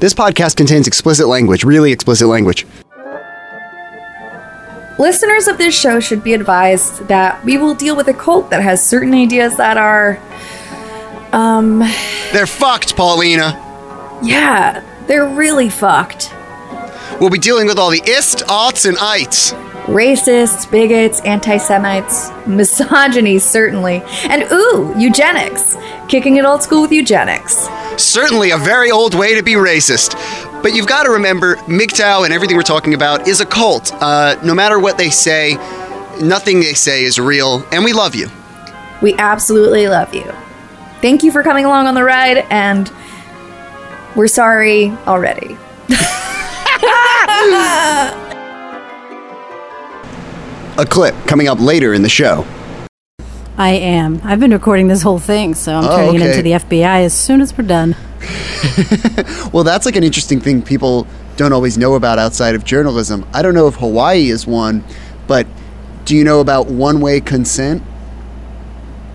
This podcast contains explicit language, really explicit language. Listeners of this show should be advised that we will deal with a cult that has certain ideas that are, um, They're fucked, Paulina. yeah, they're really fucked. We'll be dealing with all the ist, aughts, and ites. Racists, bigots, anti Semites, misogyny, certainly. And ooh, eugenics. Kicking it old school with eugenics. Certainly a very old way to be racist. But you've got to remember, MGTOW and everything we're talking about is a cult. Uh, no matter what they say, nothing they say is real, and we love you. We absolutely love you. Thank you for coming along on the ride, and we're sorry already. A clip coming up later in the show. I am. I've been recording this whole thing, so I'm Oh, turning it into the FBI as soon as we're done. Well, that's like an interesting thing people don't always know about outside of journalism. I don't know if Hawaii is one, but do you know about one way consent?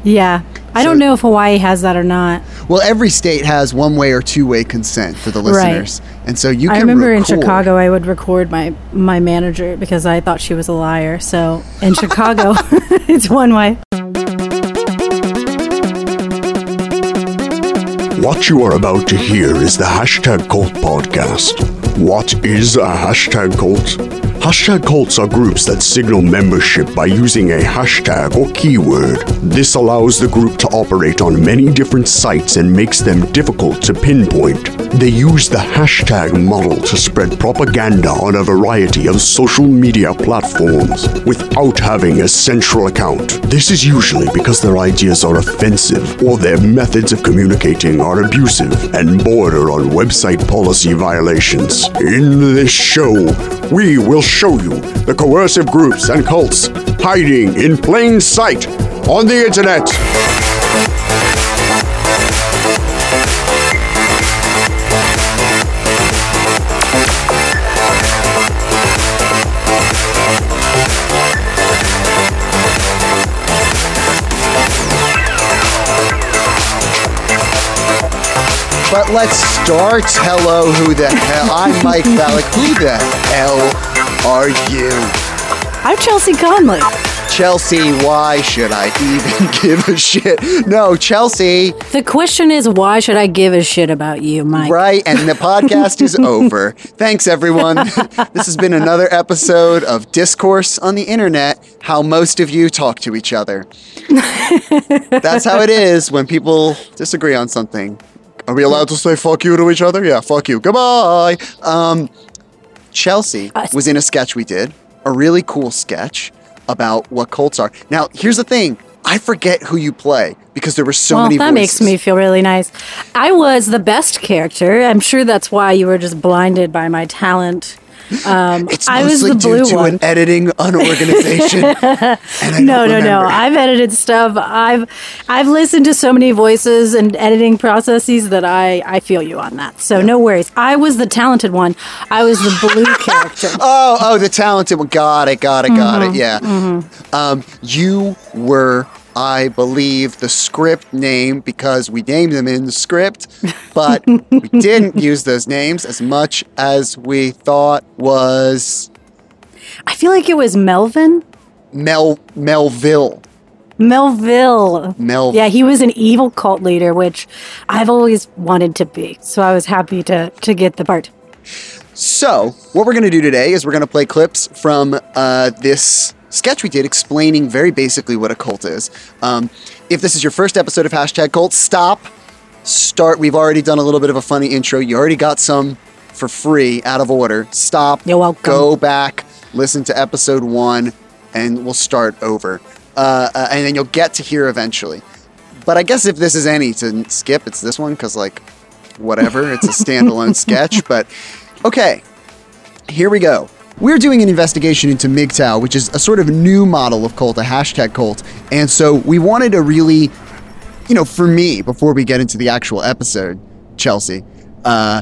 Yeah. I So- don't know if Hawaii has that or not. Well, every state has one way or two way consent for the Right. listeners. And so you can I remember in Chicago, I would record my my manager because I thought she was a liar. So in Chicago, it's one way. What you are about to hear is the Hashtag Cult podcast. What is a hashtag cult? Hashtag cults are groups that signal membership by using a hashtag or keyword. This allows the group to operate on many different sites and makes them difficult to pinpoint. They use the hashtag model to spread propaganda on a variety of social media platforms without having a central account. This is usually because their ideas are offensive or their methods of communicating are abusive and border on website policy violations. In this show, we will show you the coercive groups and cults hiding in plain sight on the internet. But let's start. Hello, who the hell? I'm Mike Valek. Who the hell are you? I'm Chelsea Conley. Chelsea, why should I even give a shit? No, Chelsea, The question is, why should I give a shit about you, Mike? right? And the podcast is over. Thanks, everyone. this has been another episode of Discourse on the Internet How Most of You Talk to Each Other. That's how it is when people disagree on something. Are we allowed to say fuck you to each other? Yeah, fuck you. Goodbye. Um, Chelsea Uh, was in a sketch we did, a really cool sketch about what cults are. Now, here's the thing I forget who you play because there were so well, many that makes me feel really nice. I was the best character. I'm sure that's why you were just blinded by my talent. Um, It's I was mostly the due blue to one. an editing unorganization. no, no, no. I've edited stuff. I've I've listened to so many voices and editing processes that I I feel you on that. So no worries. I was the talented one. I was the blue character. Oh, oh, the talented one. Got it, got it, got Mm-hmm, it. Yeah. Um, you were, I believe, the script name because we named them in the script, but we didn't use those names as much as we thought was I feel like it was Melvin. Mel Melville. Melville. Mel. Yeah, he was an evil cult leader, which I've always wanted to be. So I was happy to to get the part. So, what we're going to do today is we're going to play clips from uh, this sketch we did explaining very basically what a cult is. Um, if this is your first episode of Hashtag Cult, stop. Start. We've already done a little bit of a funny intro. You already got some for free out of order. Stop. You're welcome. Go back, listen to episode one, and we'll start over. Uh, uh, and then you'll get to here eventually. But I guess if this is any to skip, it's this one because, like, whatever. It's a standalone sketch. But okay, here we go. We're doing an investigation into MGTOW, which is a sort of new model of cult, a hashtag cult. And so we wanted to really, you know, for me, before we get into the actual episode, Chelsea, uh,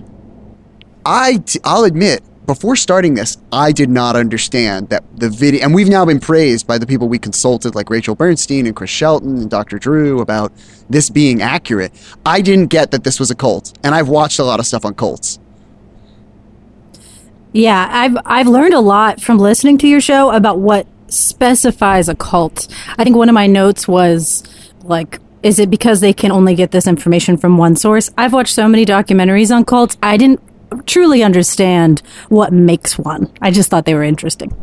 I, t- I'll admit, before starting this, I did not understand that the video, and we've now been praised by the people we consulted, like Rachel Bernstein and Chris Shelton and Dr. Drew, about this being accurate. I didn't get that this was a cult, and I've watched a lot of stuff on cults. Yeah, I've I've learned a lot from listening to your show about what specifies a cult. I think one of my notes was like is it because they can only get this information from one source? I've watched so many documentaries on cults. I didn't truly understand what makes one. I just thought they were interesting.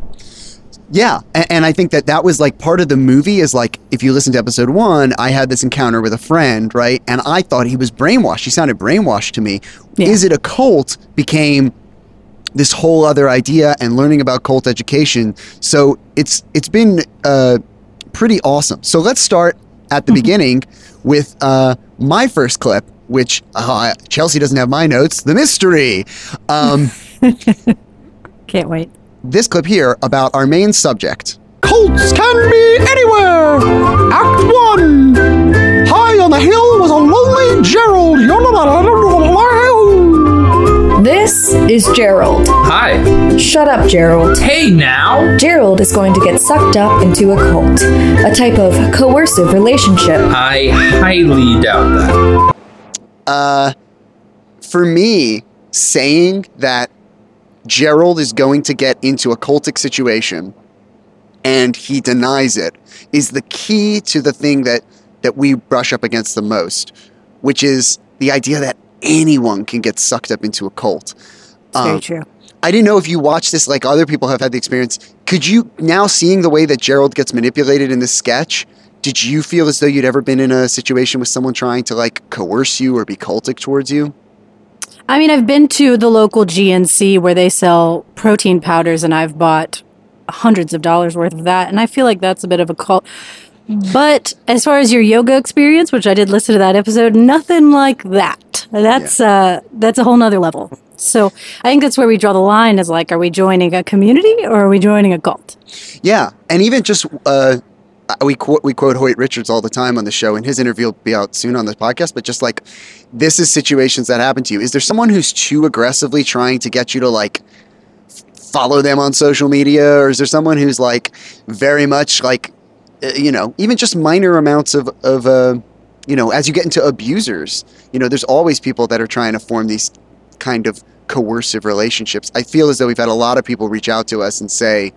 Yeah, and, I think that that was like part of the movie. Is like if you listen to episode one, I had this encounter with a friend, right, and I thought he was brainwashed. He sounded brainwashed to me. Yeah. Is it a cult? Became this whole other idea and learning about cult education. So it's it's been uh, pretty awesome. So let's start at the mm-hmm. beginning with uh, my first clip, which uh, Chelsea doesn't have my notes. The mystery. Um, Can't wait this clip here about our main subject. Cults can be anywhere! Act 1! High on the hill was a lonely Gerald. This is Gerald. Hi. Shut up, Gerald. Hey now! Gerald is going to get sucked up into a cult, a type of coercive relationship. I highly doubt that. Uh, for me, saying that Gerald is going to get into a cultic situation and he denies it is the key to the thing that that we brush up against the most, which is the idea that anyone can get sucked up into a cult. Um, very true. I didn't know if you watched this like other people have had the experience. Could you now seeing the way that Gerald gets manipulated in this sketch? Did you feel as though you'd ever been in a situation with someone trying to like coerce you or be cultic towards you? I mean, I've been to the local GNC where they sell protein powders, and I've bought hundreds of dollars worth of that. And I feel like that's a bit of a cult. But as far as your yoga experience, which I did listen to that episode, nothing like that. That's yeah. uh that's a whole nother level. So I think that's where we draw the line is like, are we joining a community or are we joining a cult? Yeah. And even just uh we quote we quote Hoyt Richards all the time on the show, and his interview will be out soon on the podcast. But just like this is situations that happen to you. Is there someone who's too aggressively trying to get you to like follow them on social media, or is there someone who's like very much like uh, you know even just minor amounts of of uh, you know as you get into abusers, you know there's always people that are trying to form these kind of coercive relationships. I feel as though we've had a lot of people reach out to us and say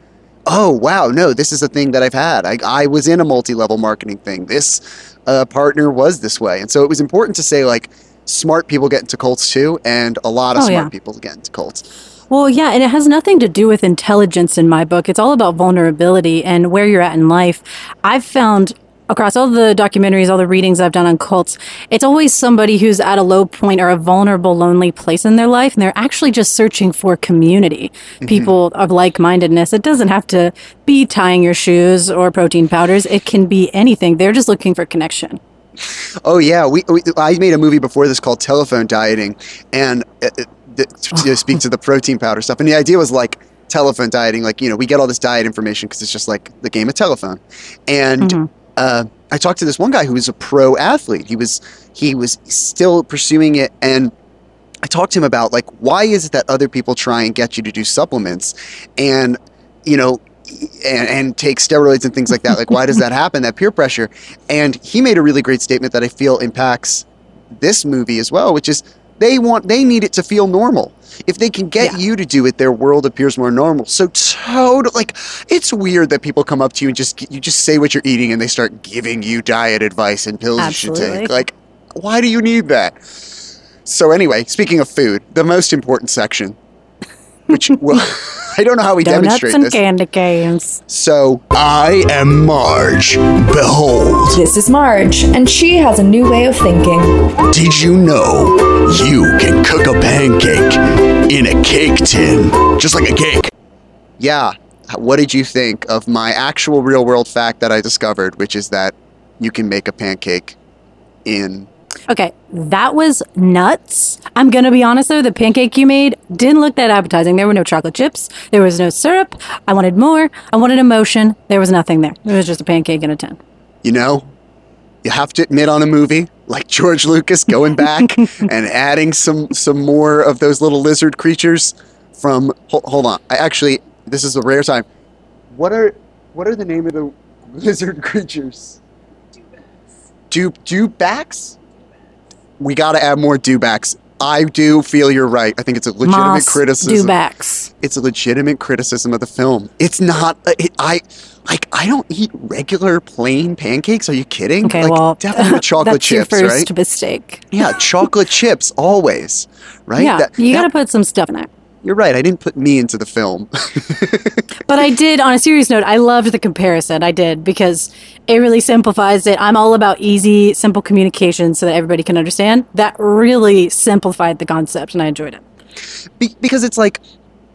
oh wow no this is a thing that i've had i, I was in a multi-level marketing thing this uh, partner was this way and so it was important to say like smart people get into cults too and a lot of oh, smart yeah. people get into cults well, yeah, and it has nothing to do with intelligence in my book. It's all about vulnerability and where you're at in life. I've found across all the documentaries, all the readings I've done on cults, it's always somebody who's at a low point or a vulnerable, lonely place in their life, and they're actually just searching for community, mm-hmm. people of like mindedness. It doesn't have to be tying your shoes or protein powders, it can be anything. They're just looking for connection. Oh yeah, we, we I made a movie before this called Telephone Dieting, and uh, uh to speak to the protein powder stuff, and the idea was like telephone dieting. Like you know, we get all this diet information because it's just like the game of telephone, and. Mm-hmm uh, I talked to this one guy who was a pro athlete. He was he was still pursuing it, and I talked to him about like why is it that other people try and get you to do supplements, and you know. And, and take steroids and things like that. Like, why does that happen? That peer pressure. And he made a really great statement that I feel impacts this movie as well, which is they want they need it to feel normal. If they can get yeah. you to do it, their world appears more normal. So total like it's weird that people come up to you and just you just say what you're eating and they start giving you diet advice and pills Absolutely. you should take. Like, why do you need that? So anyway, speaking of food, the most important section, which well, I don't know how we Donuts demonstrate and this. candy canes. So I am Marge. Behold. This is Marge, and she has a new way of thinking. Did you know you can cook a pancake in a cake tin, just like a cake? Yeah. What did you think of my actual real world fact that I discovered, which is that you can make a pancake in Okay, that was nuts. I'm gonna be honest though, the pancake you made didn't look that appetizing. There were no chocolate chips, there was no syrup. I wanted more. I wanted emotion. There was nothing there. It was just a pancake in a tin. You know, you have to admit on a movie like George Lucas going back and adding some some more of those little lizard creatures from. Hold, hold on, I actually this is a rare time. What are what are the name of the lizard creatures? Dewbacks. Do dewbacks? We got to add more dewbacks. I do feel you're right. I think it's a legitimate Moss criticism. dewbacks. It's a legitimate criticism of the film. It's not. uh, It, I like. I don't eat regular plain pancakes. Are you kidding? Okay, like, well, definitely with chocolate that's chips, your first right? mistake. Yeah, chocolate chips always, right? Yeah, That- you got to put some stuff in there. You're right. I didn't put me into the film. But I did, on a serious note, I loved the comparison. I did because it really simplifies it. I'm all about easy, simple communication so that everybody can understand. That really simplified the concept, and I enjoyed it. Be- because it's like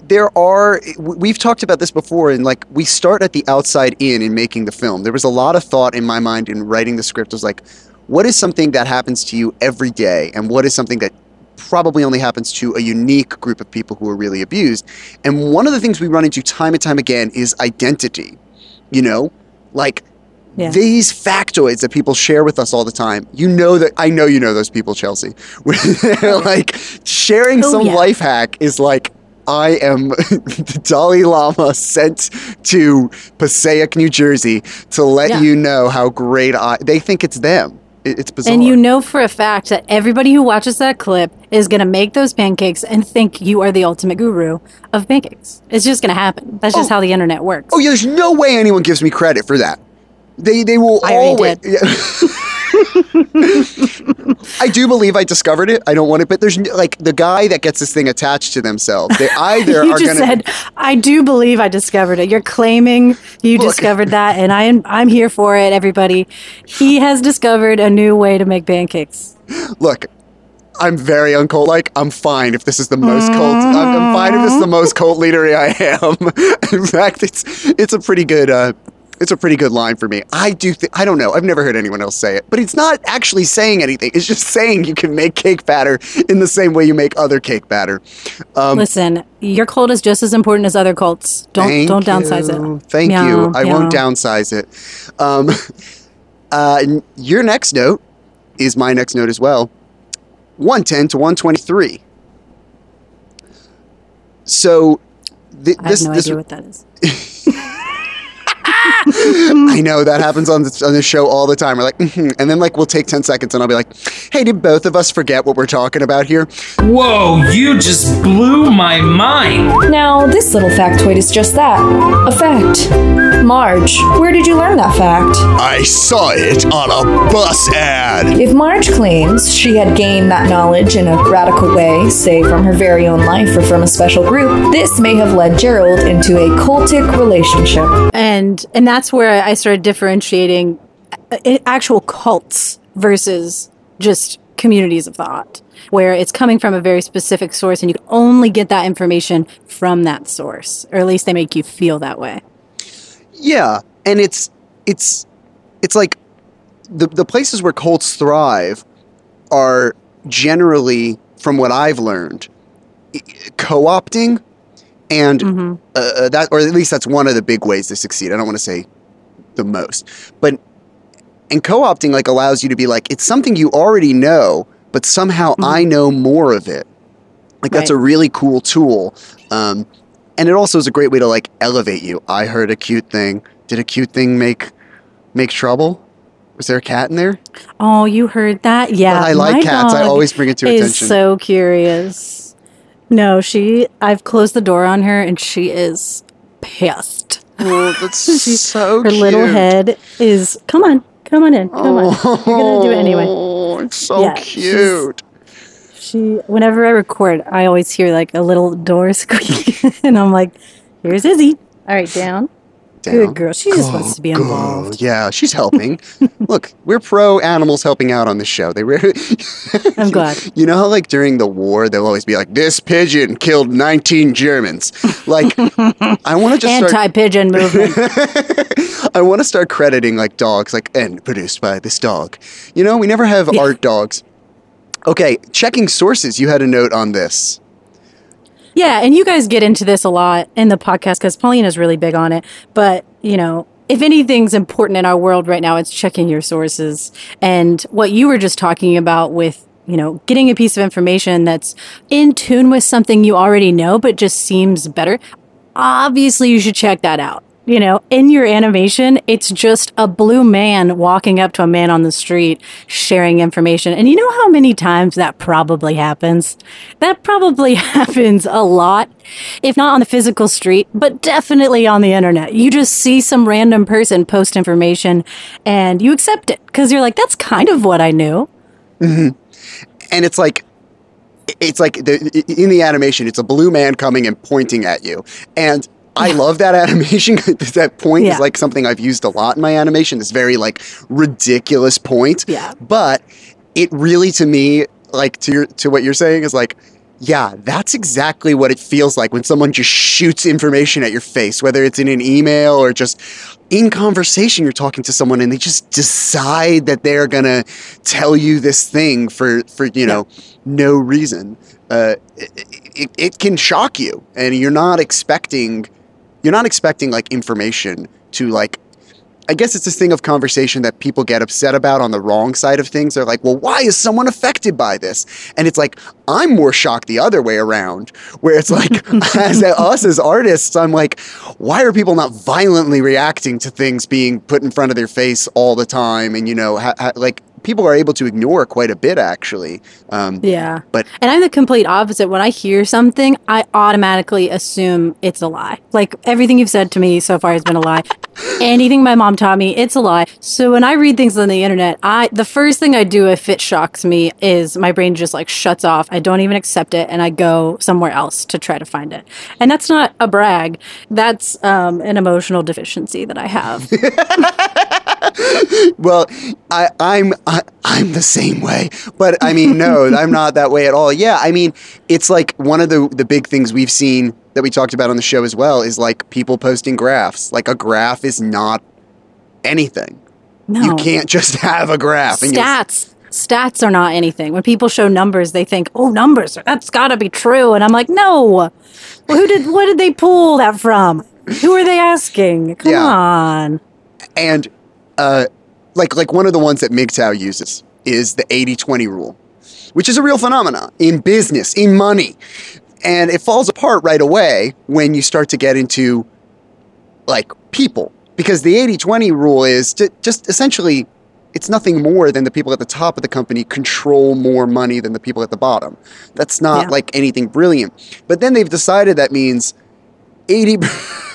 there are we've talked about this before and like we start at the outside in in making the film there was a lot of thought in my mind in writing the script was like what is something that happens to you every day and what is something that probably only happens to a unique group of people who are really abused and one of the things we run into time and time again is identity you know like Yeah. these factoids that people share with us all the time you know that i know you know those people chelsea like sharing Oh, some yeah. life hack is like I am the Dalai Lama sent to Passaic, New Jersey to let Yeah. you know how great I. They think it's them. It- it's bizarre. And you know for a fact that everybody who watches that clip is going to make those pancakes and think you are the ultimate guru of pancakes. It's just going to happen. That's just Oh. how the internet works. Oh, yeah, there's no way anyone gives me credit for that. They they will I already always. I do believe I discovered it. I don't want it, but there's like the guy that gets this thing attached to themselves. They either you are just gonna. said, "I do believe I discovered it." You're claiming you Look. discovered that, and I'm I'm here for it. Everybody, he has discovered a new way to make pancakes. look, I'm very uncult like. I'm fine if this is the most cult. I'm, I'm fine if this is the most cult leadery I am. In fact, it's it's a pretty good. Uh, it's a pretty good line for me. I do. Th- I don't know. I've never heard anyone else say it, but it's not actually saying anything. It's just saying you can make cake batter in the same way you make other cake batter. Um, Listen, your cult is just as important as other cults. Don't don't downsize you. it. Thank Yeah, you. I won't downsize it. Um, uh, your next note is my next note as well. 110 to 123. So th- I this have no this idea what that is. I know that happens on this, on this show all the time. We're like, mhm. and then like we'll take 10 seconds and I'll be like, "Hey, did both of us forget what we're talking about here?" Whoa, you just blew my mind. Now, this little factoid is just that a fact. Marge, where did you learn that fact? I saw it on a bus ad. If Marge claims she had gained that knowledge in a radical way, say from her very own life or from a special group, this may have led Gerald into a cultic relationship. and and that's where I started differentiating uh, actual cults versus just communities of thought, where it's coming from a very specific source, and you only get that information from that source, or at least they make you feel that way. Yeah, and it's it's it's like the the places where cults thrive are generally, from what I've learned, co-opting, and Mm-hmm. uh, uh, that, or at least that's one of the big ways to succeed. I don't want to say the most, but and co-opting like allows you to be like it's something you already know, but somehow I know more of it. Like that's a Mm-hmm. Really cool tool. Um, and it also is a great way to like elevate you. I heard a cute thing. Did a cute thing make make trouble? Was there a cat in there? Oh, you heard that? Yeah, I like cats. I always bring it to attention. is attention. so curious. No, she. I've closed the door on her, and she is pissed. Oh, that's so Her cute. little head is. Come on, come on in. Come on. You're gonna do it oh, anyway. Oh, it's so Yeah, cute. She. Whenever I record, I always hear like a little door squeak, and I'm like, "Here's Izzy." All right, down. Down. Good girl. She just wants to be Go. involved. Yeah, she's helping. Look, we're pro animals helping out on this show. They really. I'm glad. You know how, like, during the war, they'll always be like, "This pigeon killed 19 Germans." Like, I want to just start. Anti-pigeon movement. I want to start crediting like dogs, like and produced by this dog. You know, we never have art dogs. Okay, checking sources. You had a note on this. Yeah, and you guys get into this a lot in the podcast because Paulina's really big on it. But, you know, if anything's important in our world right now, it's checking your sources. And what you were just talking about with, you know, getting a piece of information that's in tune with something you already know, but just seems better. Obviously, you should check that out. You know, in your animation, it's just a blue man walking up to a man on the street sharing information. And you know how many times that probably happens? That probably happens a lot, if not on the physical street, but definitely on the internet. You just see some random person post information and you accept it because you're like, that's kind of what I knew. Mm-hmm. and it's like it's like the, in the animation it's a blue man coming and pointing at you and I love that animation. that point Yeah. is like something I've used a lot in my animation. This very like ridiculous point. Yeah. But it really, to me, like to your, to what you're saying, is like, yeah, that's exactly what it feels like when someone just shoots information at your face, whether it's in an email or just in conversation. You're talking to someone and they just decide that they're gonna tell you this thing for for you know no reason. Uh, it, it, it can shock you, and you're not expecting you're not expecting like information to like I guess it's this thing of conversation that people get upset about on the wrong side of things. They're like, well, why is someone affected by this? And it's like, I'm more shocked the other way around, where it's like, as us as artists, I'm like, why are people not violently reacting to things being put in front of their face all the time? And, you know, ha- ha- like people are able to ignore quite a bit, actually. Um, Yeah. But- and I'm the complete opposite. When I hear something, I automatically assume it's a lie. Like everything you've said to me so far has been a lie. Anything my mom taught me, it's a lie. So when I read things on the internet, I the first thing I do if it shocks me is my brain just like shuts off. I don't even accept it and I go somewhere else to try to find it. And that's not a brag. That's um, an emotional deficiency that I have. Well, I, I'm I, I'm the same way, but I mean, no, I'm not that way at all. Yeah, I mean, it's like one of the the big things we've seen that we talked about on the show as well is like people posting graphs. Like a graph is not anything. No. You can't just have a graph. and stats stats are not anything when people show numbers they think oh numbers that's got to be true and i'm like no who did what did they pull that from who are they asking come Yeah. on And uh, like like one of the ones that MGTOW uses is the 80-20 rule, which is a real phenomenon in business, in money. And it falls apart right away when you start to get into like people. Because the 80-20 rule is to just essentially it's nothing more than the people at the top of the company control more money than the people at the bottom. That's not Yeah. like anything brilliant. But then they've decided that means 80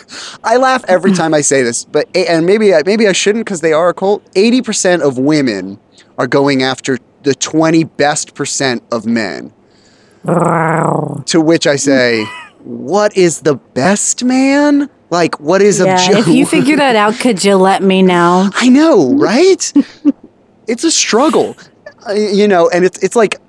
I laugh every time I say this, but and maybe I, maybe I shouldn't because they are a cult. 80% of women are going after the 20 best percent of men. To which I say, what is the best man? Like what is yeah obje- if you figure that out could you let me know I know, right? it's a struggle. Uh, you know, and it's it's like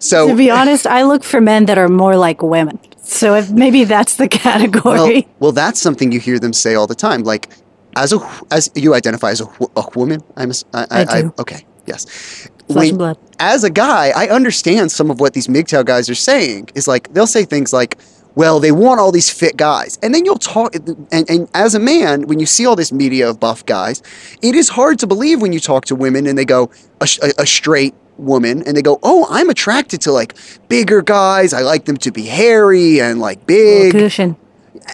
so to be honest i look for men that are more like women so if maybe that's the category well, that's something you hear them say all the time. Like, as a as you identify as a, a woman, I'm a s- I, I do. okay, yes. Flesh and blood. As a guy, I understand some of what these MGTOW guys are saying. Is like they'll say things like, "Well, they want all these fit guys," and then you'll talk. And, and as a man, when you see all this media of buff guys, it is hard to believe when you talk to women and they go a, a, a straight woman and they go, "Oh, I'm attracted to like bigger guys. I like them to be hairy and like big." cushion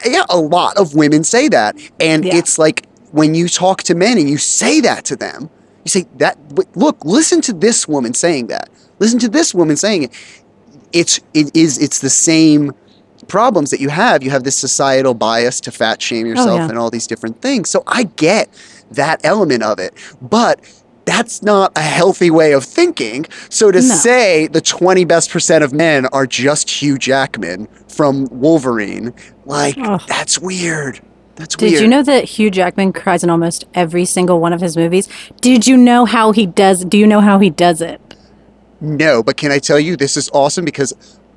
yeah, a lot of women say that. And Yeah. it's like when you talk to men and you say that to them, you say that look, listen to this woman saying that. Listen to this woman saying it. It's it is it's the same problems that you have. You have this societal bias to fat shame oh, yourself yeah. and all these different things. So I get that element of it. But that's not a healthy way of thinking. So to No. say the 20 best percent of men are just Hugh Jackman from Wolverine, like Ugh. that's weird. That's weird. Did weird. you know that Hugh Jackman cries in almost every single one of his movies? Did you know how he does? Do you know how he does it? No, but can I tell you this is awesome because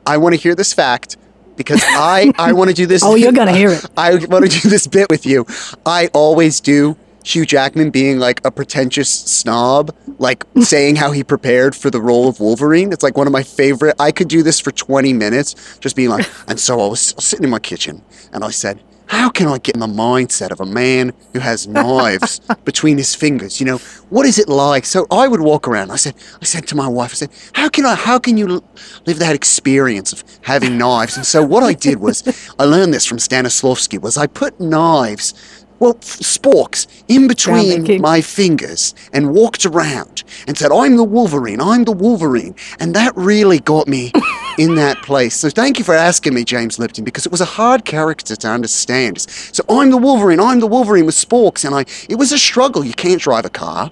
I want to hear this fact because I I want to do this. Oh, you're gonna hear it. I want to do this bit with you. I always do Hugh Jackman being like a pretentious snob, like saying how he prepared for the role of Wolverine. It's like one of my favorite. I could do this for 20 minutes, just being like, and so I was sitting in my kitchen and I said, how can I get in the mindset of a man who has knives between his fingers? You know, what is it like? So I would walk around. I said, I said to my wife, I said, how can I, how can you live that experience of having knives? And so what I did was, I learned this from Stanislavski, was I put knives well, f- sporks in between my fingers and walked around and said, I'm the Wolverine, I'm the Wolverine. And that really got me in that place. So thank you for asking me, James Lipton, because it was a hard character to understand. So I'm the Wolverine, I'm the Wolverine with sporks. And I, it was a struggle. You can't drive a car.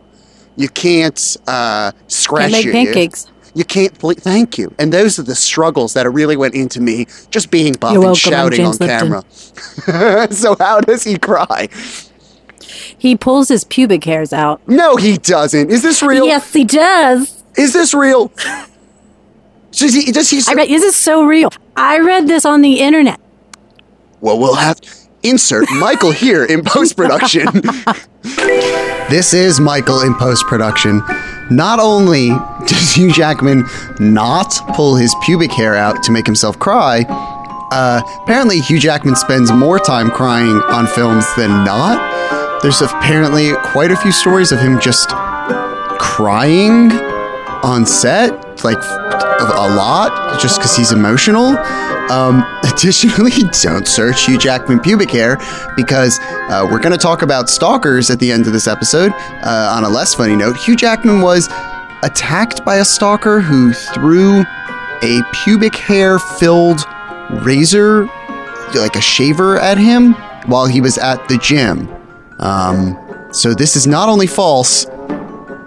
You can't uh, scratch Can't make your pancakes. You can't. Ple- thank you. And those are the struggles that really went into me just being buff You're and welcome, shouting on camera. so how does he cry? He pulls his pubic hairs out. No, he doesn't. Is this real? Yes, he does. Is this real? Does he? Does he? I read. This is so real. I read this on the internet. Well, we'll have insert Michael here in post production. this is Michael in post production. Not only does Hugh Jackman not pull his pubic hair out to make himself cry, uh, apparently Hugh Jackman spends more time crying on films than not. There's apparently quite a few stories of him just crying on set, like a a lot, just because he's emotional. Um, additionally, don't search Hugh Jackman pubic hair because uh, we're going to talk about stalkers at the end of this episode. Uh, on a less funny note, Hugh Jackman was attacked by a stalker who threw a pubic hair filled razor, like a shaver, at him while he was at the gym. Um, so this is not only false,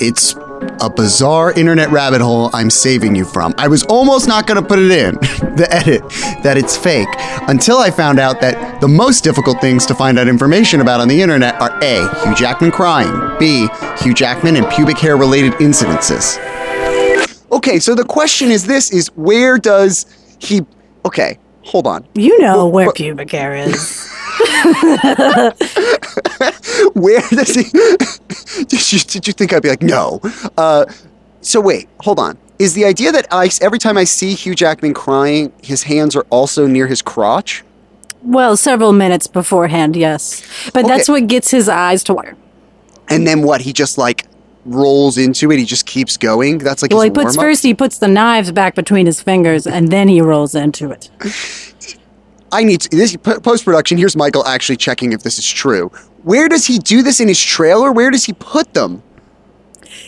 it's a bizarre internet rabbit hole I'm saving you from. I was almost not going to put it in, the edit, that it's fake, until I found out that the most difficult things to find out information about on the internet are A. Hugh Jackman crying, B. Hugh Jackman and pubic hair related incidences. Okay, so the question is this is where does he Okay, hold on. You know where pubic hair is. Where does he did, you, did you think I'd be like, no? Uh, so wait, hold on. Is the idea that I every time I see Hugh Jackman crying, his hands are also near his crotch? Well, several minutes beforehand, yes. But that's what gets his eyes to water. And then what? He just like rolls into it. He just keeps going. That's like Well, his he puts first he puts the knives back between his fingers, and then he rolls into it. I need to, this post production. Here's Michael actually checking if this is true. Where does he do this in his trailer? Where does he put them?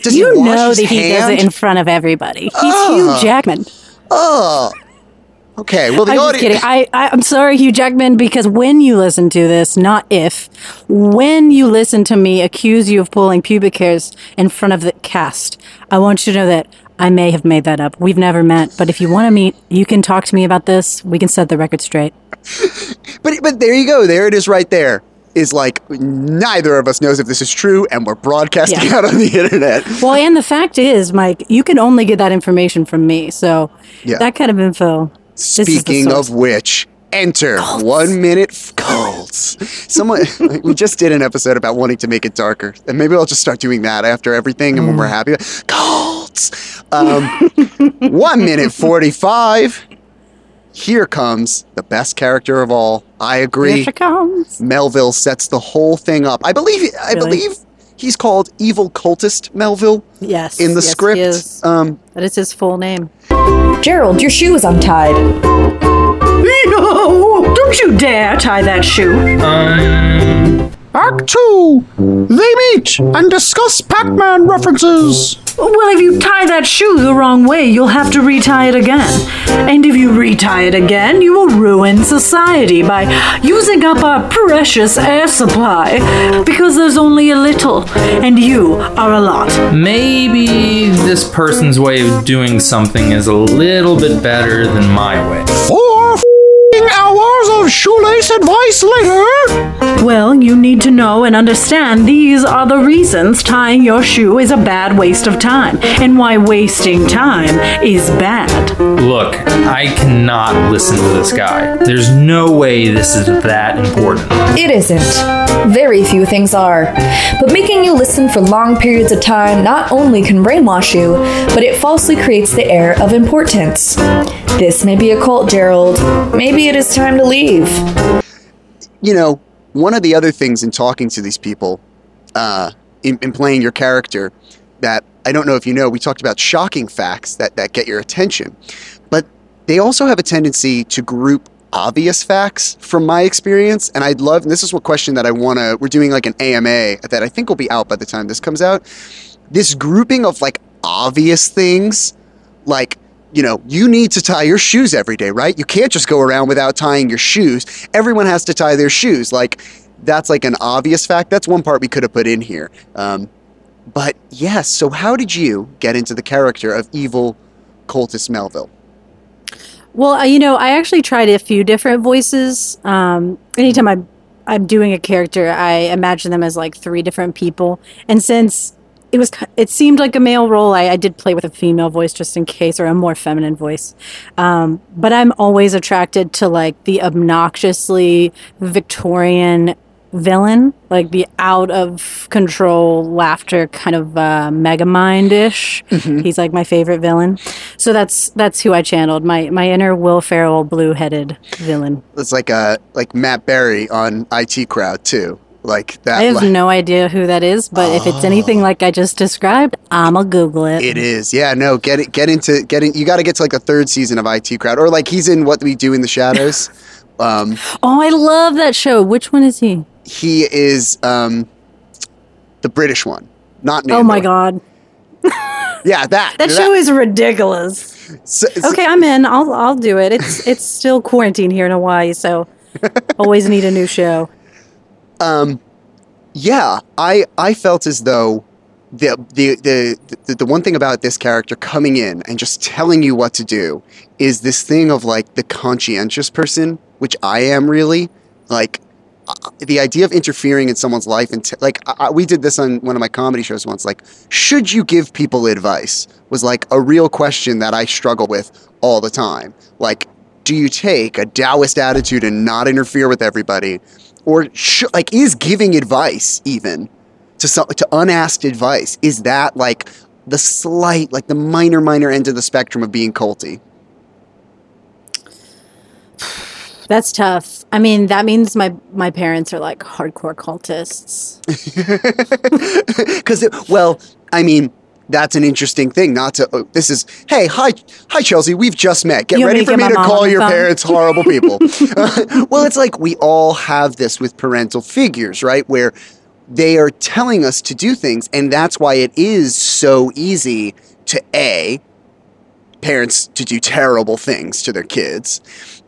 Does you know that he does it in front of everybody. He's Ah. Hugh Jackman. Oh, okay. Well, the I'm just kidding. I, I, I'm sorry, Hugh Jackman, because when you listen to this, not if, when you listen to me accuse you of pulling pubic hairs in front of the cast, I want you to know that I may have made that up. We've never met, but if you want to meet, you can talk to me about this. We can set the record straight. But but there you go. There it is right there. Is like neither of us knows if this is true and we're broadcasting Yeah. out on the internet. Well, and the fact is, Mike, you can only get that information from me. So Yeah. that kind of info. this is the Speaking of which, enter one minute f- cults. Someone we just did an episode about wanting to make it darker, and maybe I'll just start doing that after everything, and when Mm. we're happy, cults. Um, one minute forty-five. Here comes the best character of all. I Here agree. she comes. Melville sets the whole thing up. I believe. I Really? believe he's called Evil Cultist Melville Yes. in the yes, script. is. Um, That is his full name. Gerald, your shoe is untied. No! Don't you dare tie that shoe. Um, Act 2 They meet and discuss Pac Man references. Well, if you tie that shoe the wrong way, you'll have to retie it again. And if you retie it again, you will ruin society by using up our precious air supply. Because there's only a little, and you are a lot. maybe this person's way of doing something is a little bit better than my way. Four f***ing hours of shoelace advice later. Well, you need to know and understand these are the reasons tying your shoe is a bad waste of time, and why wasting time is bad. Look, I cannot listen to this guy. There's no way this is that important. It isn't. Very few things are. But making you listen for long periods of time not only can brainwash you, but it falsely creates the air of importance. This may be a cult, Gerald. Maybe it is time to leave. you know, one of the other things in talking to these people, uh, in, in playing your character, that I don't know if you know, we talked about shocking facts that, that get your attention, but they also have a tendency to group obvious facts from my experience. And I'd love, and this is what question that I want to, we're doing like an AMA that I think will be out by the time this comes out. This grouping of like obvious things, like, you know, you need to tie your shoes every day, right? You can't just go around without tying your shoes. Everyone has to tie their shoes. Like, that's like an obvious fact. That's one part we could have put in here. Um, but yes, so how did you get into the character of evil cultist Melville? Well, you know, I actually tried a few different voices. Um, anytime I'm I'm doing a character, I imagine them as like three different people. And since it was, it seemed like a male role, I, I did play with a female voice just in case, or a more feminine voice. Um, but I'm always attracted to like the obnoxiously Victorian villain, like the out of control laughter kind of uh, megamind ish. He's like my favorite villain. So that's that's who I channeled. My my inner Will Ferrell blue headed villain. It's like uh like Matt Berry on IT Crowd too. Like that. I have no idea who that is, but if it's anything like I just described, I'ma Google it. It is, yeah. No, get it, get into, get in. You got to get to like the third season of IT Crowd, or like he's in What We Do in the Shadows. um, Oh, I love that show. Which one is he? he is um, the British one, not. Oh my god, Yeah, that. that show is ridiculous. So- so- Okay, I'm in. I'll I'll do it. It's it's still quarantine here in Hawaii, so always need a new show. Yeah, I I felt as though the, the the the the one thing about this character coming in and just telling you what to do is this thing of like the conscientious person, which I am really like. uh, The idea of interfering in someone's life and t- like I- we did this on one of my comedy shows once. Like, should you give people advice? Was like a real question that I struggle with all the time. Like, do you take a Taoist attitude and not interfere with everybody, or sh- like is giving advice even to some to unasked advice is that like the slight like the minor minor end of the spectrum of being culty That's tough. I mean, that means my my parents are like hardcore cultists. because well i mean that's an interesting thing not to oh, this is hey hi hi chelsea we've just met get You ready for me to call your phone? parents horrible people well it's like we all have this with parental figures right where they are telling us to do things and that's why it is so easy to a parents to do terrible things to their kids.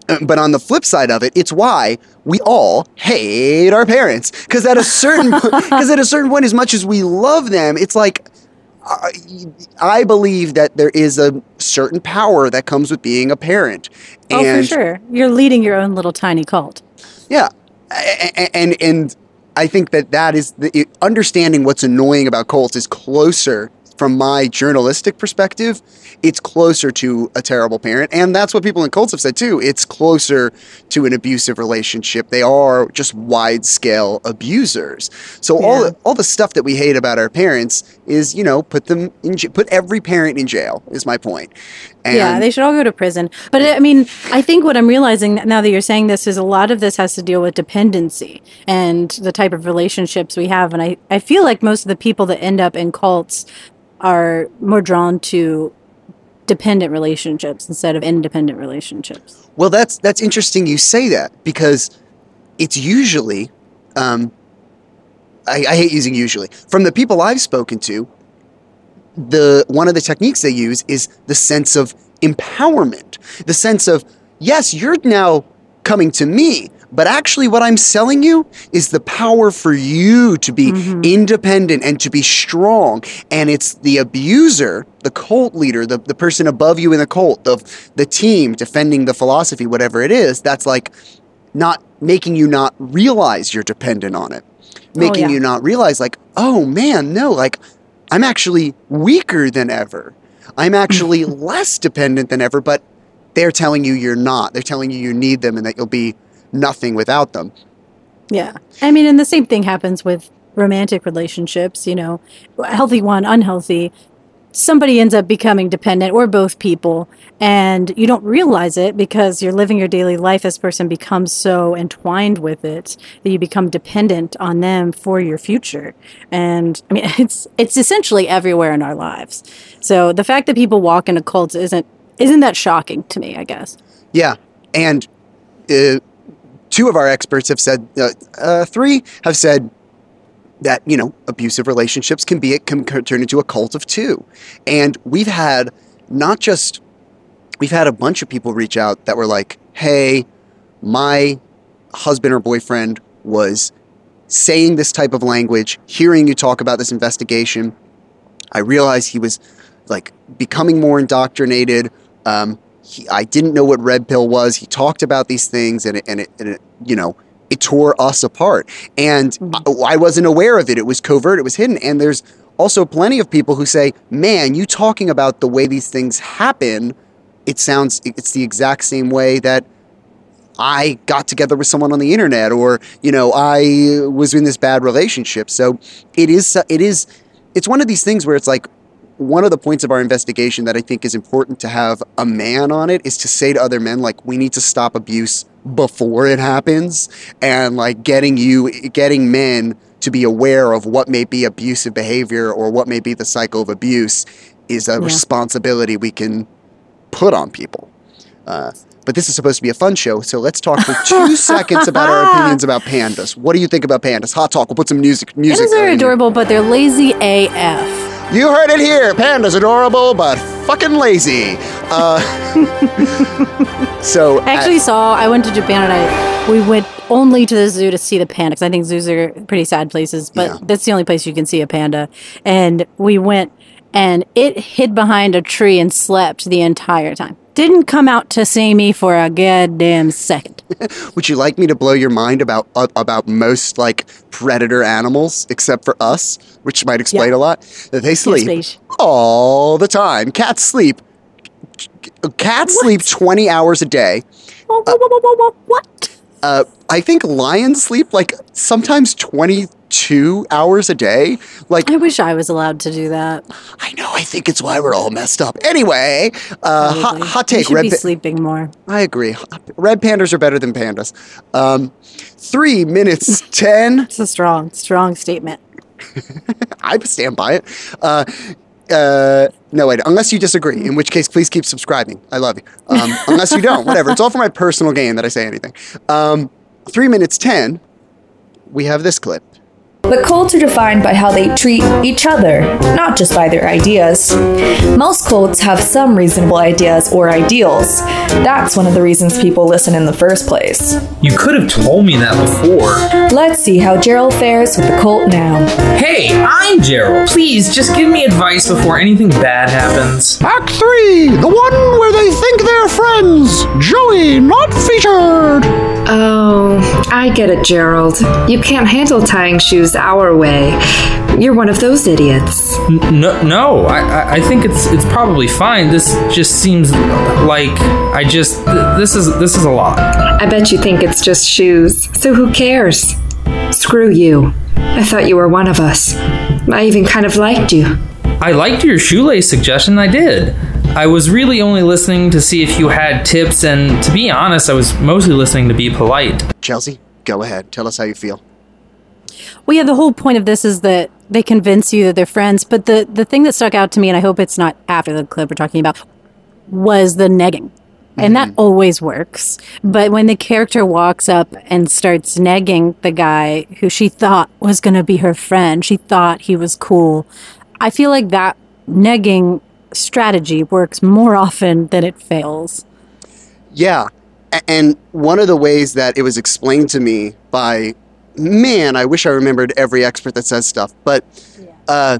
Uh, But on the flip side of it, it's why we all hate our parents. Because at a certain because at a certain point, as much as we love them, it's like I, I believe that there is a certain power that comes with being a parent. oh, for sure. You're leading your own little tiny cult. Yeah, A- a- and and I think that that is the understanding what's annoying about cults is closer from my journalistic perspective. It's closer to a terrible parent, and that's what people in cults have said too. It's closer to an abusive relationship. They are just wide scale abusers. So all Yeah. the, all the stuff that we hate about our parents is you know put them in put every parent in jail. Is my point. And yeah, they should all go to prison. But I mean, I think what I'm realizing now that you're saying this is a lot of this has to deal with dependency and the type of relationships we have. And I, I feel like most of the people that end up in cults are more drawn to dependent relationships instead of independent relationships. Well, that's that's interesting. You say that because it's usually, um, I, I hate using usually. From the people I've spoken to, the one of the techniques they use is the sense of empowerment, the sense of yes, you're now coming to me, but actually, what I'm selling you is the power for you to be mm-hmm. independent and to be strong. And it's the abuser, the cult leader, the, the person above you in the cult, the, the team defending the philosophy, whatever it is, that's like not making you not realize you're dependent on it. Oh, making yeah. you not realize, like, oh man, no, like, I'm actually weaker than ever. I'm actually less dependent than ever, but they're telling you you're not. They're telling you you need them and that you'll be nothing without them. Yeah. I mean, and the same thing happens with romantic relationships, you know, healthy one, unhealthy. Somebody ends up becoming dependent, or both people, and you don't realize it because you're living your daily life. This person becomes so entwined with it that you become dependent on them for your future. And I mean, it's it's essentially everywhere in our lives. So the fact that people walk into cults isn't isn't that shocking to me? I guess. Yeah. And uh, two of our experts have said, uh, uh, three have said that you know abusive relationships can be can turn into a cult of two, and we've had not just we've had a bunch of people reach out that were like, hey, my husband or boyfriend was saying this type of language, hearing you talk about this investigation. I realized he was like becoming more indoctrinated. Um, he, I didn't know what red pill was. He talked about these things, and it, and it, and it you know, it tore us apart. And mm-hmm. I, I wasn't aware of it. It was covert. It was hidden. And there's also plenty of people who say, "Man, you talking about the way these things happen." It sounds it's the exact same way that I got together with someone on the internet, or you know, I was in this bad relationship. So it is it is it's one of these things where it's like one of the points of our investigation that I think is important to have a man on it is to say to other men, like, we need to stop abuse before it happens. And like getting you, getting men to be aware of what may be abusive behavior or what may be the cycle of abuse is a Yeah. responsibility we can put on people. Uh, but this is supposed to be a fun show, so let's talk for two seconds about our opinions about pandas. What do you think about pandas? Hot talk. We'll put some music. Music. Pandas are adorable, but they're lazy AF. You heard it here. Panda's adorable, but fucking lazy. Uh, so I actually saw. I went to Japan and I we went only to the zoo to see the panda because I think zoos are pretty sad places, but Yeah. that's the only place you can see a panda. And we went and it hid behind a tree and slept the entire time. Didn't come out to see me for a goddamn second. would you like me to blow your mind about uh, about most like predator animals, except for us, which might explain Yeah. a lot? That they sleep all the time. Cats sleep. Cats sleep twenty hours a day. What? what, what, what, what, what? Uh, I think lions sleep like sometimes twenty-two hours a day. Like I wish I was allowed to do that. I know. I think it's why we're all messed up. Anyway, uh, hot, hot You take. should Red be pa- sleeping more. I agree. Red pandas are better than pandas. Um, three minutes ten. It's a strong, strong statement. I stand by it. Uh, uh, no, wait. Unless you disagree, in which case, please keep subscribing. I love you. Um, unless you don't, whatever. It's all for my personal gain that I say anything. Um, three minutes ten. We have this clip. But cults are defined by how they treat each other, not just by their ideas. Most cults have some reasonable ideas or ideals. That's one of the reasons people listen in the first place. You could have told me that before. Let's see how Gerald fares with the cult now. Hey, I'm Gerald. Please just give me advice before anything bad happens. Act 3, the one where they think they're friends. Joey, not featured. Oh, I get it, Gerald. You can't handle tying shoes our way. You're one of those idiots. N- No, no. I, I, I think it's it's probably fine. This just seems like I just th- this is this is a lot. I bet you think it's just shoes. So who cares? Screw you. I thought you were one of us. I even kind of liked you. I liked your shoelace suggestion. I did. I was really only listening to see if you had tips, and to be honest, I was mostly listening to be polite. Chelsea, go ahead. Tell us how you feel. Well, yeah, the whole point of this is that they convince you that they're friends. But the, the thing that stuck out to me, and I hope it's not after the clip we're talking about, was the negging. And that mm-hmm. always works. But when the character walks up and starts negging the guy who she thought was going to be her friend, she thought he was cool. I feel like that negging strategy works more often than it fails. Yeah. And one of the ways that it was explained to me by, man, I wish I remembered every expert that says stuff, but uh,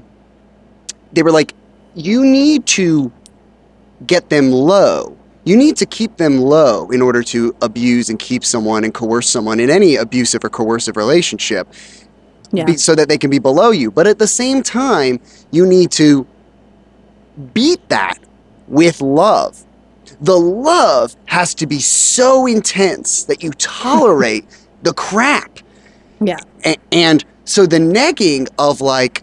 they were like, you need to get them low. You need to keep them low in order to abuse and keep someone and coerce someone in any abusive or coercive relationship Yeah. be, so that they can be below you. But at the same time, you need to beat that with love. The love has to be so intense that you tolerate the crap. Yeah. A- and so the negging of like,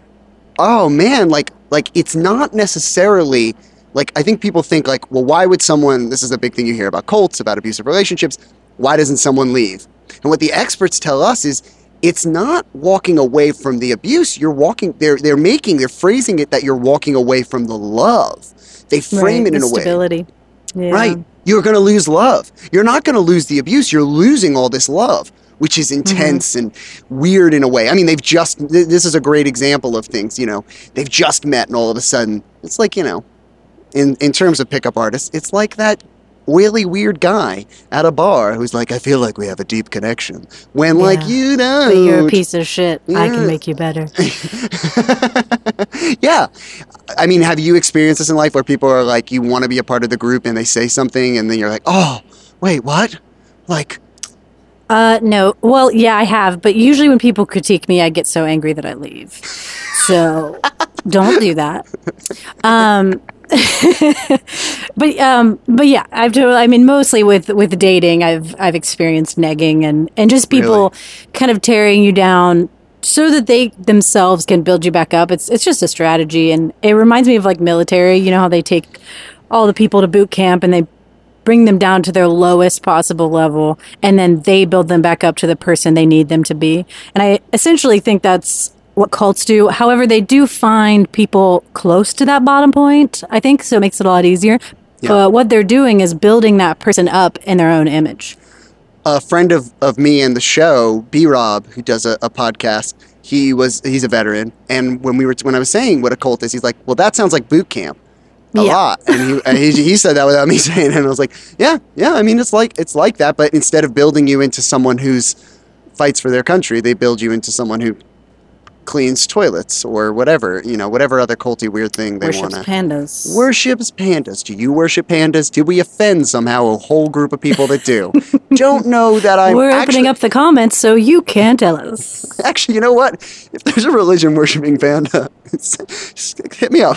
oh man, like like it's not necessarily like I think people think like, well, why would someone? This is a big thing you hear about cults, about abusive relationships. Why doesn't someone leave? And what the experts tell us is it's not walking away from the abuse. You're walking. They're they're making. They're phrasing it that you're walking away from the love. They frame Right, it in a way. stability. Yeah. Right. you're going to lose love. You're not going to lose the abuse. You're losing all this love, which is mm-hmm. intense and weird in a way. I mean, they've just, th- this is a great example of things, you know, they've just met and all of a sudden, it's like, you know, in, in terms of pickup artists, it's like that oily, weird guy at a bar who's like, I feel like we have a deep connection. When, like, you don't. But you're a piece of shit. I can make you better. yeah. I mean, have you experienced this in life where people are like, you want to be a part of the group and they say something and then you're like, oh, wait, what? Like, Uh, no. Well, yeah, I have, but usually when people critique me, I get so angry that I leave. So don't do that. Um, but um, but yeah, I've totally, I mean, mostly with with dating, I've I've experienced negging and and just people kind of tearing you down so that they themselves can build you back up. It's it's just a strategy, and it reminds me of like military. You know how they take all the people to boot camp and they bring them down to their lowest possible level and then they build them back up to the person they need them to be. And I essentially think that's what cults do. However, they do find people close to that bottom point, I think, so it makes it a lot easier. But what they're doing is building that person up in their own image. a friend of, of me and the show, B Rob, who does a, a podcast, he was he's a veteran, and when we were when I was saying what a cult is, he's like, "Well, that sounds like boot camp." A Yeah. lot, and he, and he he said that without me saying it, and I was like, "Yeah, yeah." I mean, it's like it's like that, but instead of building you into someone who's fights for their country, they build you into someone who cleans toilets or whatever, you know, whatever other culty weird thing they Worships want to pandas. worships pandas. Do you worship pandas? Did we offend somehow a whole group of people that do? Don't know that I'm We're actually, opening up the comments so you can tell us. Actually, you know what? If there's a religion worshiping panda, hit me up.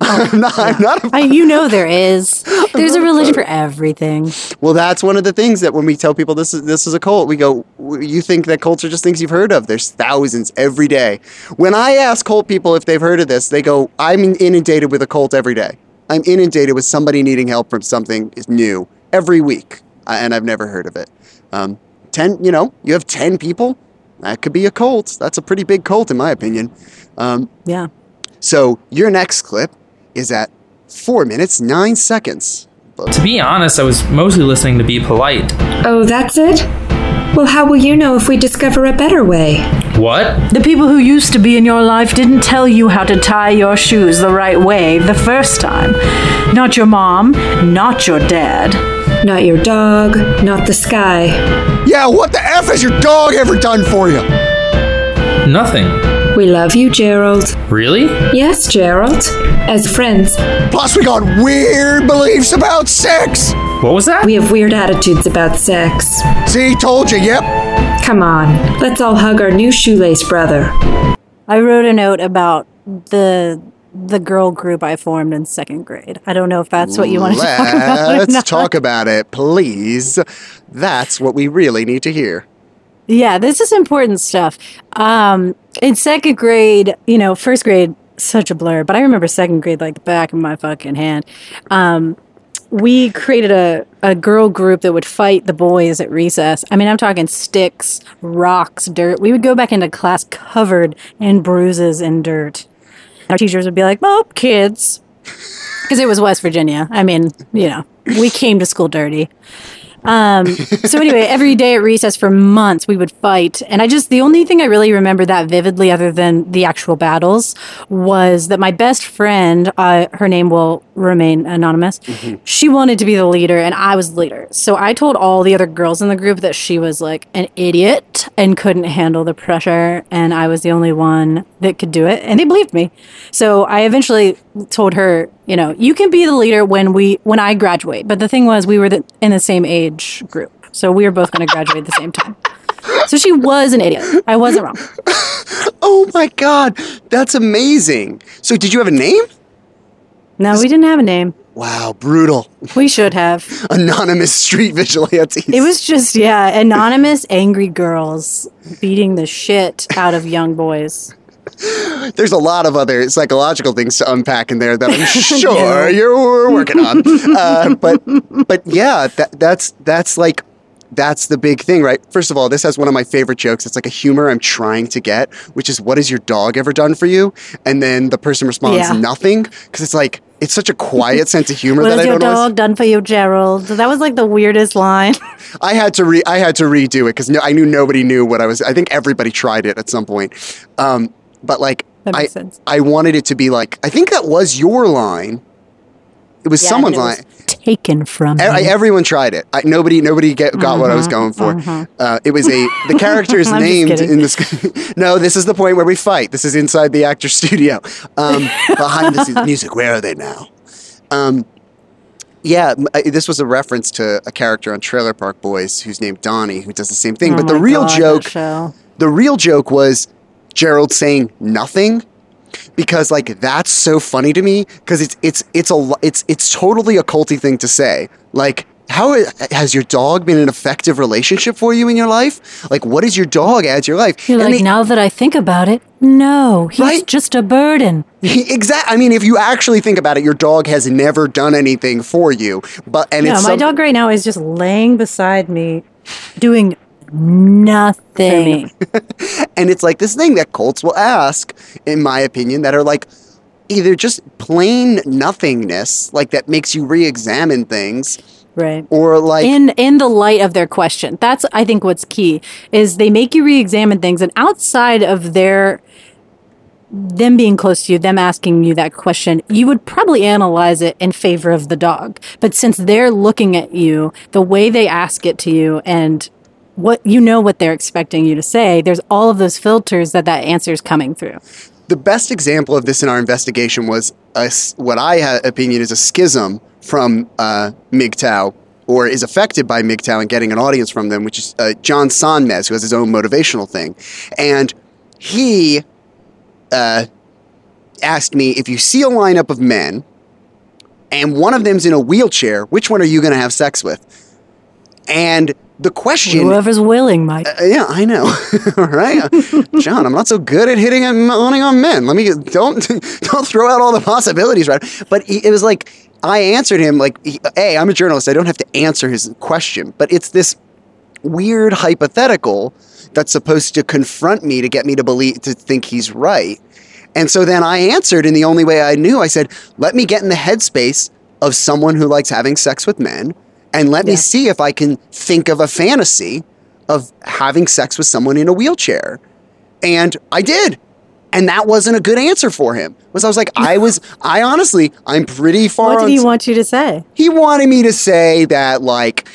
I'm not. I'm not. A, I, you know there is. There's a religion for everything. well, that's one of the things that when we tell people this is this is a cult, we go, "You think that cults are just things you've heard of? There's thousands every day." When I ask cult people if they've heard of this, they go, "I'm inundated with a cult every day. I'm inundated with somebody needing help from something new every week, uh, and I've never heard of it." Um, ten, you know, you have ten people. That could be a cult. That's a pretty big cult, in my opinion. Um, Yeah. so your next clip is at four minutes nine seconds. To be honest, I was mostly listening to be polite. Oh, that's it? Well, how will you know if we discover a better way? What? The people who used to be in your life didn't tell you how to tie your shoes the right way the first time. Not your mom, not your dad. Not your dog, not the sky. Yeah, what the f has your dog ever done for you? Nothing. We love you, Gerald. Really? Yes, Gerald. As friends, Plus, we got weird beliefs about sex. What was that? we have weird attitudes about sex. See, told you. Yep. Come on, let's all hug our new shoelace brother. I wrote a note about the the girl group I formed in second grade. I don't know if that's what you want to talk about. or Let's talk about it, please. That's what we really need to hear. Yeah, this is important stuff. Um, in second grade, you know, first grade, such a blur, but I remember second grade like the back of my fucking hand. Um, we created a, a girl group that would fight the boys at recess. I mean, I'm talking sticks, rocks, dirt. We would go back into class covered in bruises and dirt. Our teachers would be like, "Oh, kids," because it was West Virginia. I mean, you know, we came to school dirty. Um, so anyway, every day at recess for months we would fight, and I just the only thing I really remember that vividly, other than the actual battles, was that my best friend, uh, her name will remain anonymous, mm-hmm. she wanted to be the leader, and I was the leader. So I told all the other girls in the group that she was like an idiot and couldn't handle the pressure, and I was the only one that could do it, and they believed me. So I eventually told her, you know, you can be the leader when we when I graduate. But the thing was, we were the, in the same age group, so we were both going to graduate at the same time. So she was an idiot. I wasn't wrong. Oh my god, that's amazing. So, did you have a name? No, we didn't have a name. Wow, brutal. We should have. Anonymous street vigilantes. It was just yeah, anonymous angry girls beating the shit out of young boys. There's a lot of other psychological things to unpack in there that I'm sure you're working on. Uh, but but yeah, that, that's that's like that's the big thing, right? First of all, this has one of my favorite jokes. It's like a humor I'm trying to get, which is, "What has your dog ever done for you?" And then the person responds, Yeah. "Nothing," because it's like it's such a quiet sense of humor What that I your don't always. dog done for you, Gerald? That was like the weirdest line. I had to re I had to redo it because no, I knew nobody knew what I was. I think everybody tried it at some point, um, but like That I sense. I wanted it to be like I think that was your line. It was someone's line. taken from I- everyone tried it. I, nobody, nobody get, got what I was going for. Uh, it was a the character is Mm-hmm, named in this. no, this is the point where we fight. This is inside the actor studio. Um, behind the scenes music. Where are they now? Um, yeah, this was a reference to a character on Trailer Park Boys who's named Donnie, who does the same thing. Oh but the real God, joke, the real joke was Gerald saying nothing because like that's so funny to me because it's it's it's a it's it's totally a culty thing to say like how has your dog been an effective relationship for you in your life like what does your dog add to your life You're And like, they- now that I think about it, no, he's Right? just a burden. Exactly. i mean if you actually think about it your dog has never done anything for you but and No, my some- dog right now is just laying beside me, doing nothing. And it's like this thing that cults will ask, in my opinion, that are like either just plain nothingness, like that makes you re examine things, right. or like, in in the light of their question that's i think what's key is they make you re-examine things and outside of their them being close to you them asking you that question you would probably analyze it in favor of the dog but since they're looking at you the way they ask it to you and what you know what they're expecting you to say there's all of those filters that that answer is coming through the best example of this in our investigation was a what I had opinion is a schism from uh, or is affected by MGTOW and getting an audience from them, which is uh, John Sonmez, who has his own motivational thing. And he uh, asked me if you see a lineup of men and one of them's in a wheelchair, which one are you going to have sex with? And the question whoever's willing mike uh, yeah, I know. all right, John. I'm not so good at hitting and hunting on men. Let me don't don't throw out all the possibilities, right? But he, it was like I answered him like, he- "Hey, I'm a journalist. I don't have to answer his question." But it's this weird hypothetical that's supposed to confront me to get me to believe to think he's right. And so then I answered in the only way I knew. I said, "Let me get in the headspace of someone who likes having sex with men." And let me see if I can think of a fantasy of having sex with someone in a wheelchair. And I did. And that wasn't a good answer for him. Was I was like, I was, I honestly, I'm pretty far. what did he want you to say he wanted me to say that, like,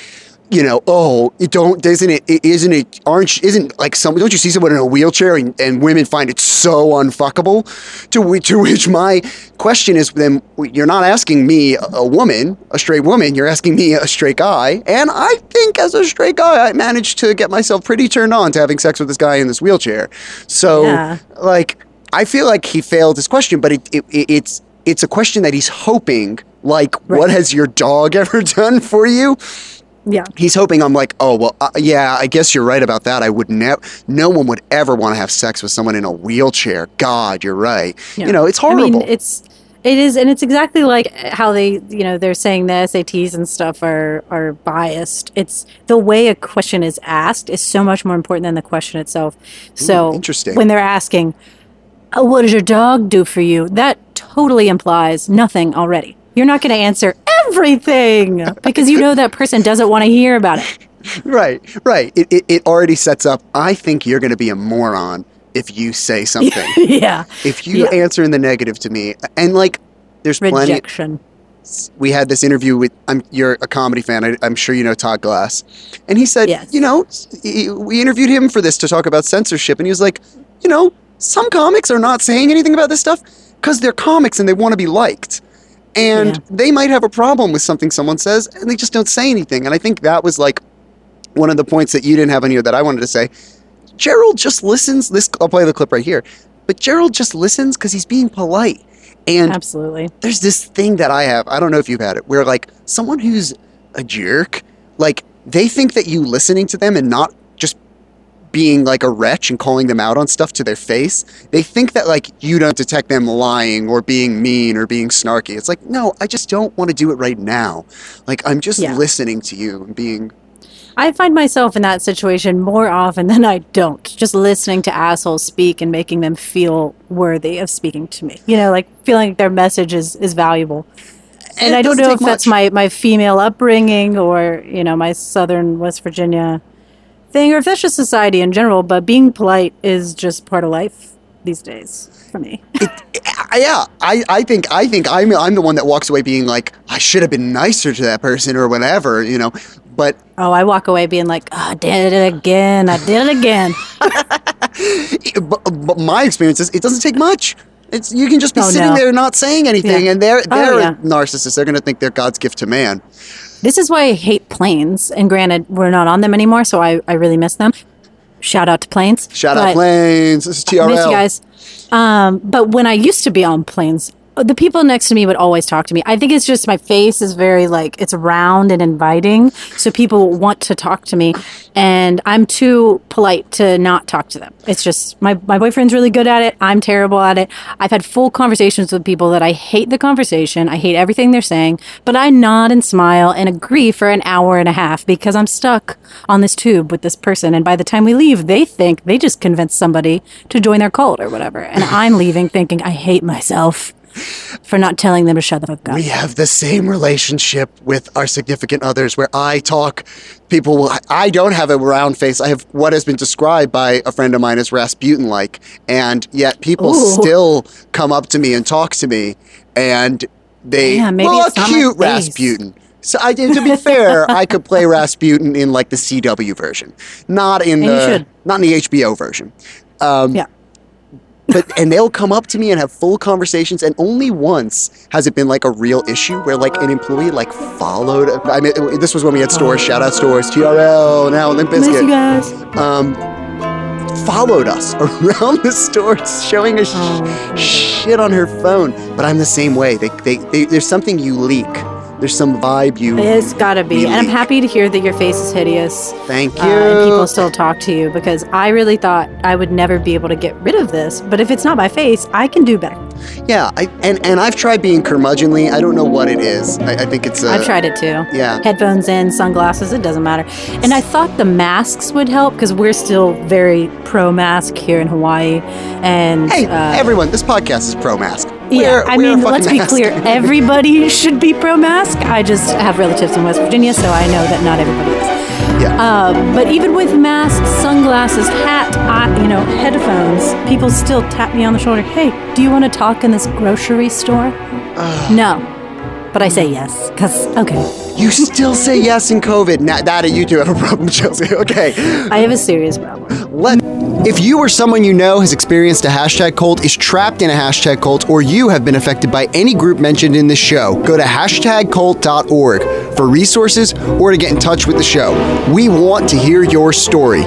you know, oh, it don't, doesn't it, it isn't it, aren't, isn't like some, don't you see someone in a wheelchair and, and women find it so unfuckable? To, whi- to which my question is, then you're not asking me, a, woman, a straight woman, you're asking me, a straight guy. And I think as a straight guy, I managed to get myself pretty turned on to having sex with this guy in this wheelchair. So, Yeah. like, I feel like he failed his question, but it, it, it, it's, it's a question that he's hoping, like, what has your dog ever done for you? Yeah he's hoping I'm like, oh well, uh, yeah, I guess you're right about that. I would never, no one would ever want to have sex with someone in a wheelchair. God, you're right. You know, it's horrible. I mean, it's it is, and it's exactly like how they, you know, they're saying the SATs and stuff are are biased. It's the way a question is asked is so much more important than the question itself. So interesting. when they're asking, oh, "What does your dog do for you?" That totally implies nothing already. You're not going to answer everything because you know that person doesn't want to hear about it. right, right. It, it, it already sets up. I think you're going to be a moron if you say something. yeah, if you Yeah. answer in the negative to me, and like, there's plenty. rejection. we had this interview with I'm you're a comedy fan I, I'm sure you know Todd Glass and he said Yes. you know he- we interviewed him for this to talk about censorship and he was like you know some comics are not saying anything about this stuff because they're comics and they want to be liked and Yeah. they might have a problem with something someone says and they just don't say anything and I think that was like one of the points that you didn't have on here that I wanted to say Gerald just listens this I'll play the clip right here but Gerald just listens because he's being polite and Absolutely. there's this thing that I have. I don't know if you've had it, where like someone who's a jerk, like they think that you listening to them and not being like a wretch and calling them out on stuff to their face, they think that like you don't detect them lying or being mean or being snarky. It's like, no, I just don't want to do it right now. Like I'm just Yeah. listening to you and being I find myself in that situation more often than I don't, just listening to assholes speak and making them feel worthy of speaking to me. You know, like feeling like their message is, is valuable. And, it I don't know if that's my, my female upbringing or, you know, my southern West Virginia thing, or if that's just society in general, but being polite is just part of life these days for me. yeah, I, I think I think I'm I'm the one that walks away being like I should have been nicer to that person or whatever, you know. But Oh, I walk away being like, oh, I did it again. I did it again. but, but my experience is it doesn't take much. It's you can just be Oh, sitting no. there not saying anything, Yeah. and they're Oh, they're yeah. narcissists. They're gonna think they're God's gift to man. This is why I hate planes. And granted, we're not on them anymore, so I, I really miss them. Shout out to planes. Shout out But- planes. This is TRL. Miss you guys. Um, but when I used to be on planes, Oh, the people next to me would always talk to me. I think it's just my face is very like it's round and inviting, so people want to talk to me, and I'm too polite to not talk to them. It's just my my boyfriend's really good at it. I'm terrible at it. I've had full conversations with people that I hate the conversation. I hate everything they're saying, but I nod and smile and agree for an hour and a half because I'm stuck on this tube with this person, and by the time we leave, they think they just convinced somebody to join their cult or whatever, and I'm leaving thinking I hate myself for not telling them to shut the fuck up. we have the same relationship with our significant others where I talk, people will, I don't have a round face. I have what has been described by a friend of mine as Rasputin like. And yet people Ooh. still come up to me and talk to me and they, Yeah, maybe well, it's not my cute. Rasputin. So I, to be fair, I could play Rasputin in like the CW version, not in And the, not in the HBO version. Um, Yeah. But and they'll come up to me and have full conversations and only once has it been like a real issue where like an employee like followed i mean this was when we had stores shout out stores trl now limp Miss you Bizkit, guys. um followed us around the store showing us Oh. shit on her phone but i'm the same way they, they, they there's something you leak there's some vibe you It's gotta be. And I'm happy to hear that your face is hideous. thank you Uh, and people still talk to you because I really thought I would never be able to get rid of this. But if it's not my face, I can do better. yeah I, and and i've tried being curmudgeonly i don't know what it is i, I think it's a, I've tried it too. yeah Headphones in, sunglasses, it doesn't matter. And I thought the masks would help because we're still very pro mask here in Hawaii. And hey uh, everyone this podcast is pro mask Yeah, I mean, let's be clear. Everybody should be pro mask. I just have relatives in West Virginia, so I know that not everybody is. Yeah. Uh, but even with masks, sunglasses, hat, I, you know, headphones, people still tap me on the shoulder. Hey, do you want to talk in this grocery store? no, but I say yes because okay, You still say yes in COVID. Now, that you do have a problem, Chelsea. Okay. I have a serious problem. Let if you or someone you know has experienced a hashtag cult, is trapped in a hashtag cult, or you have been affected by any group mentioned in this show, go to hashtagcult.org for resources or to get in touch with the show. We want to hear your story.